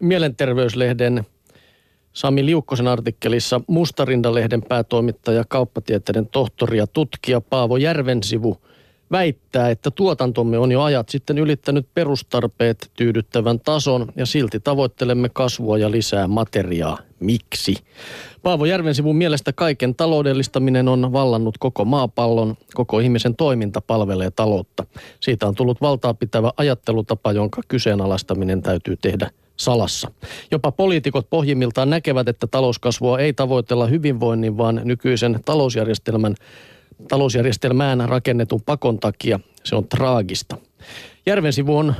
Mielenterveyslehden Sami Liukkosen artikkelissa Mustarindalehden päätoimittaja, kauppatieteiden tohtori ja tutkija Paavo Järvensivu väittää, että tuotantomme on jo ajat sitten ylittänyt perustarpeet tyydyttävän tason ja silti tavoittelemme kasvua ja lisää materiaa. Miksi? Paavo Järvensivun mielestä kaiken taloudellistaminen on vallannut koko maapallon, koko ihmisen toiminta palvelee taloutta. Siitä on tullut valtaa pitävä ajattelutapa, jonka kyseenalaistaminen täytyy tehdä salassa. Jopa poliitikot pohjimmiltaan näkevät, että talouskasvua ei tavoitella hyvinvoinnin, vaan nykyisen talousjärjestelmän, talousjärjestelmään rakennetun pakon takia se on traagista. Järvensivu on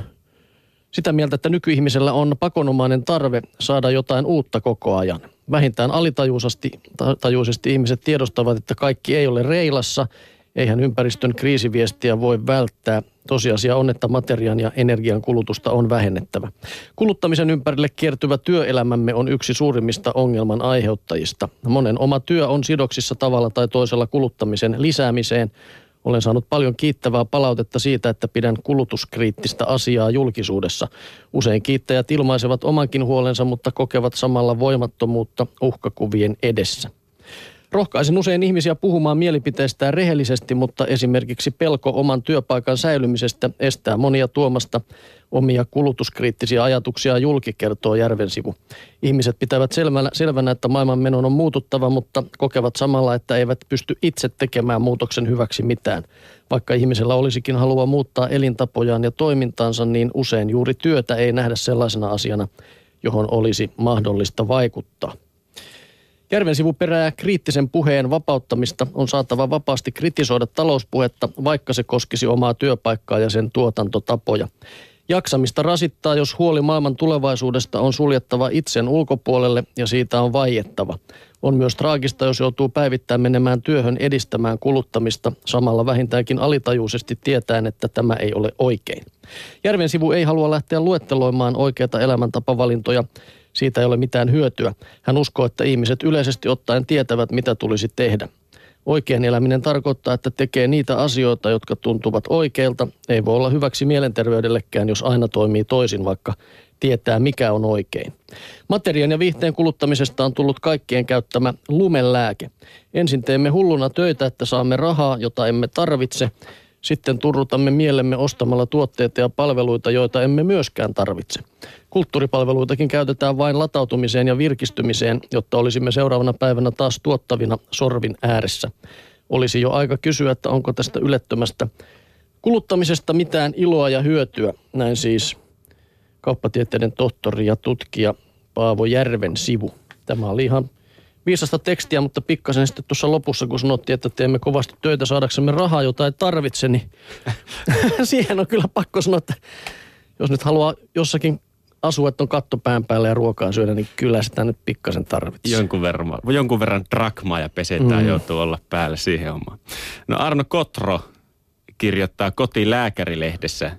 sitä mieltä, että nykyihmisellä on pakonomainen tarve saada jotain uutta koko ajan. Vähintään alitajuisesti tajuisesti ihmiset tiedostavat, että kaikki ei ole reilassa, eihän ympäristön kriisiviestiä voi välttää. Tosiasia on, että materiaan ja energian kulutusta on vähennettävä. Kuluttamisen ympärille kiertyvä työelämämme on yksi suurimmista ongelman aiheuttajista. Monen oma työ on sidoksissa tavalla tai toisella kuluttamisen lisäämiseen. Olen saanut paljon kiittävää palautetta siitä, että pidän kulutuskriittistä asiaa julkisuudessa. Usein kiittäjät ilmaisevat omankin huolensa, mutta kokevat samalla voimattomuutta uhkakuvien edessä. Rohkaisen usein ihmisiä puhumaan mielipiteistään rehellisesti, mutta esimerkiksi pelko oman työpaikan säilymisestä estää monia tuomasta omia kulutuskriittisiä ajatuksia julki, kertoo Järvensivu. Ihmiset pitävät selvänä, selvänä, että maailman menon on muututtava, mutta kokevat samalla, että eivät pysty itse tekemään muutoksen hyväksi mitään. Vaikka ihmisellä olisikin halua muuttaa elintapojaan ja toimintaansa, niin usein juuri työtä ei nähdä sellaisena asiana, johon olisi mahdollista vaikuttaa. Järvensivu perää kriittisen puheen vapauttamista on saatava vapaasti kritisoida talouspuhetta, vaikka se koskisi omaa työpaikkaa ja sen tuotantotapoja. Jaksamista rasittaa, jos huoli maailman tulevaisuudesta on suljettava itsen ulkopuolelle ja siitä on vaiettava. On myös traagista, jos joutuu päivittäin menemään työhön edistämään kuluttamista, samalla vähintäänkin alitajuisesti tietäen, että tämä ei ole oikein. Järven sivu ei halua lähteä luetteloimaan oikeita elämäntapavalintoja, siitä ei ole mitään hyötyä. Hän uskoo, että ihmiset yleisesti ottaen tietävät, mitä tulisi tehdä. Oikein eläminen tarkoittaa, että tekee niitä asioita, jotka tuntuvat oikeilta. Ei voi olla hyväksi mielenterveydellekään, jos aina toimii toisin, vaikka tietää, mikä on oikein. Materiaan ja viihteen kuluttamisesta on tullut kaikkien käyttämä lumelääke. Ensin teemme hulluna töitä, että saamme rahaa, jota emme tarvitse – sitten turrutamme mielemme ostamalla tuotteita ja palveluita, joita emme myöskään tarvitse. Kulttuuripalveluitakin käytetään vain latautumiseen ja virkistymiseen, jotta olisimme seuraavana päivänä taas tuottavina sorvin ääressä. Olisi jo aika kysyä, että onko tästä ylettömästä kuluttamisesta mitään iloa ja hyötyä. Näin siis kauppatieteiden tohtori ja tutkija Paavo Järven sivu. Tämä oli ihan viisasta tekstiä, mutta pikkasen sitten tuossa lopussa, kun sanottiin, että teemme kovasti töitä saadaksemme rahaa, jota ei tarvitse, niin siihen on kyllä pakko sanoa, että jos nyt haluaa jossakin asua, että on katto pään päällä ja ruokaa syödä, niin kyllä sitä nyt pikkasen tarvitsee. Jonkun verran, jonkun verran drakmaa ja pesetään mm. joutuu olla päällä siihen omaan. No Arno Kotro kirjoittaa kotilääkärilehdessä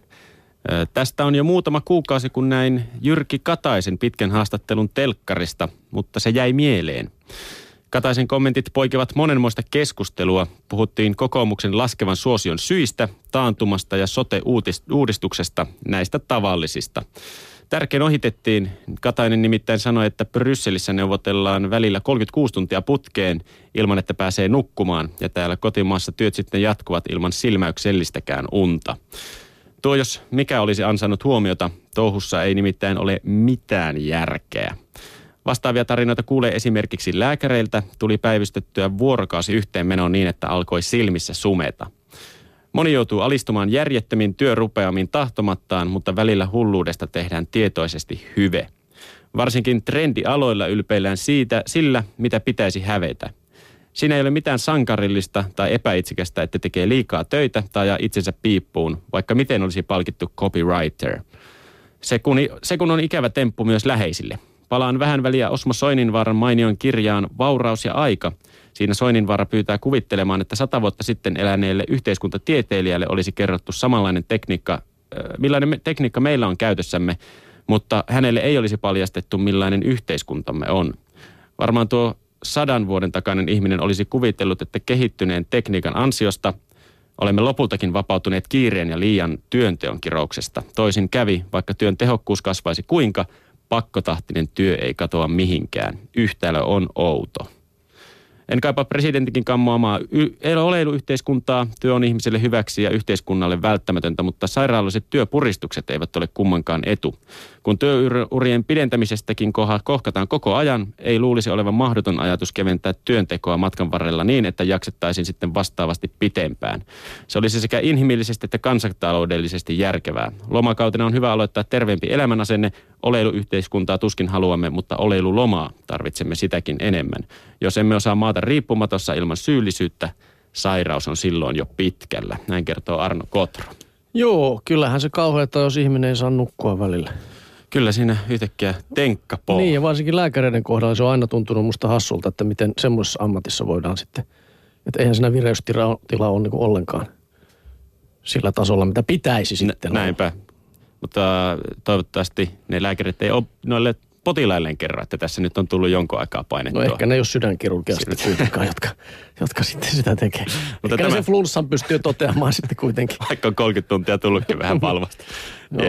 Tästä on jo muutama kuukausi, kun näin Jyrki Kataisen pitkän haastattelun telkkarista, mutta se jäi mieleen. Kataisen kommentit poikevat monenmoista keskustelua. Puhuttiin kokoomuksen laskevan suosion syistä, taantumasta ja sote-uudistuksesta, näistä tavallisista. Tärkein ohitettiin. Katainen nimittäin sanoi, että Brysselissä neuvotellaan välillä 36 tuntia putkeen ilman, että pääsee nukkumaan. Ja täällä kotimaassa työt sitten jatkuvat ilman silmäyksellistäkään unta. Tuo jos mikä olisi ansainnut huomiota, touhussa ei nimittäin ole mitään järkeä. Vastaavia tarinoita kuulee esimerkiksi lääkäreiltä, tuli päivystettyä vuorokausi yhteenmenoon niin, että alkoi silmissä sumeta. Moni joutuu alistumaan järjettömiin työrupeamiin tahtomattaan, mutta välillä hulluudesta tehdään tietoisesti hyve. Varsinkin trendialoilla ylpeillään siitä, sillä, mitä pitäisi hävetä – Siinä ei ole mitään sankarillista tai epäitsikästä, että tekee liikaa töitä tai ajaa itsensä piippuun, vaikka miten olisi palkittu copywriter. Se kun, se kun on ikävä temppu myös läheisille. Palaan vähän väliä Osmo Soininvaaran mainion kirjaan Vauraus ja aika. Siinä Soininvaara pyytää kuvittelemaan, että sata vuotta sitten eläneelle yhteiskuntatieteilijälle olisi kerrottu samanlainen tekniikka, millainen tekniikka meillä on käytössämme, mutta hänelle ei olisi paljastettu millainen yhteiskuntamme on. Varmaan tuo sadan vuoden takainen ihminen olisi kuvitellut, että kehittyneen tekniikan ansiosta olemme lopultakin vapautuneet kiireen ja liian työnteon kirouksesta. Toisin kävi, vaikka työn tehokkuus kasvaisi kuinka, pakkotahtinen työ ei katoa mihinkään. Yhtälö on outo. En kaipaa presidentinkin kammoamaa y- oleiluyhteiskuntaa. Työ on ihmiselle hyväksi ja yhteiskunnalle välttämätöntä, mutta sairaalliset työpuristukset eivät ole kummankaan etu. Kun työurien pidentämisestäkin kohkataan koko ajan, ei luulisi olevan mahdoton ajatus keventää työntekoa matkan varrella niin, että jaksettaisiin sitten vastaavasti pitempään. Se olisi sekä inhimillisesti että kansantaloudellisesti järkevää. Lomakautena on hyvä aloittaa terveempi elämänasenne. Oleiluyhteiskuntaa tuskin haluamme, mutta oleilulomaa tarvitsemme sitäkin enemmän. Jos emme osaa maata riippumatossa ilman syyllisyyttä, sairaus on silloin jo pitkällä. Näin kertoo Arno Kotro. Joo, kyllähän se kauheata, jos ihminen ei saa nukkua välillä. Kyllä siinä yhtäkkiä tenkka poo. Niin, ja varsinkin lääkäreiden kohdalla se on aina tuntunut musta hassulta, että miten semmoisessa ammatissa voidaan sitten, että eihän siinä vireystila ole niin ollenkaan sillä tasolla, mitä pitäisi sitten Nä, Näinpä. Mutta toivottavasti ne lääkärit ei ole noille potilailleen kerran, että tässä nyt on tullut jonkun aikaa painettua. No ehkä ne ole sydänkirurgiasta kuitenkaan, jotka, jotka sitten sitä tekee. Mutta ehkä tämä... se flunssan pystyy toteamaan sitten kuitenkin. Vaikka on 30 tuntia tullutkin vähän palvasta. no.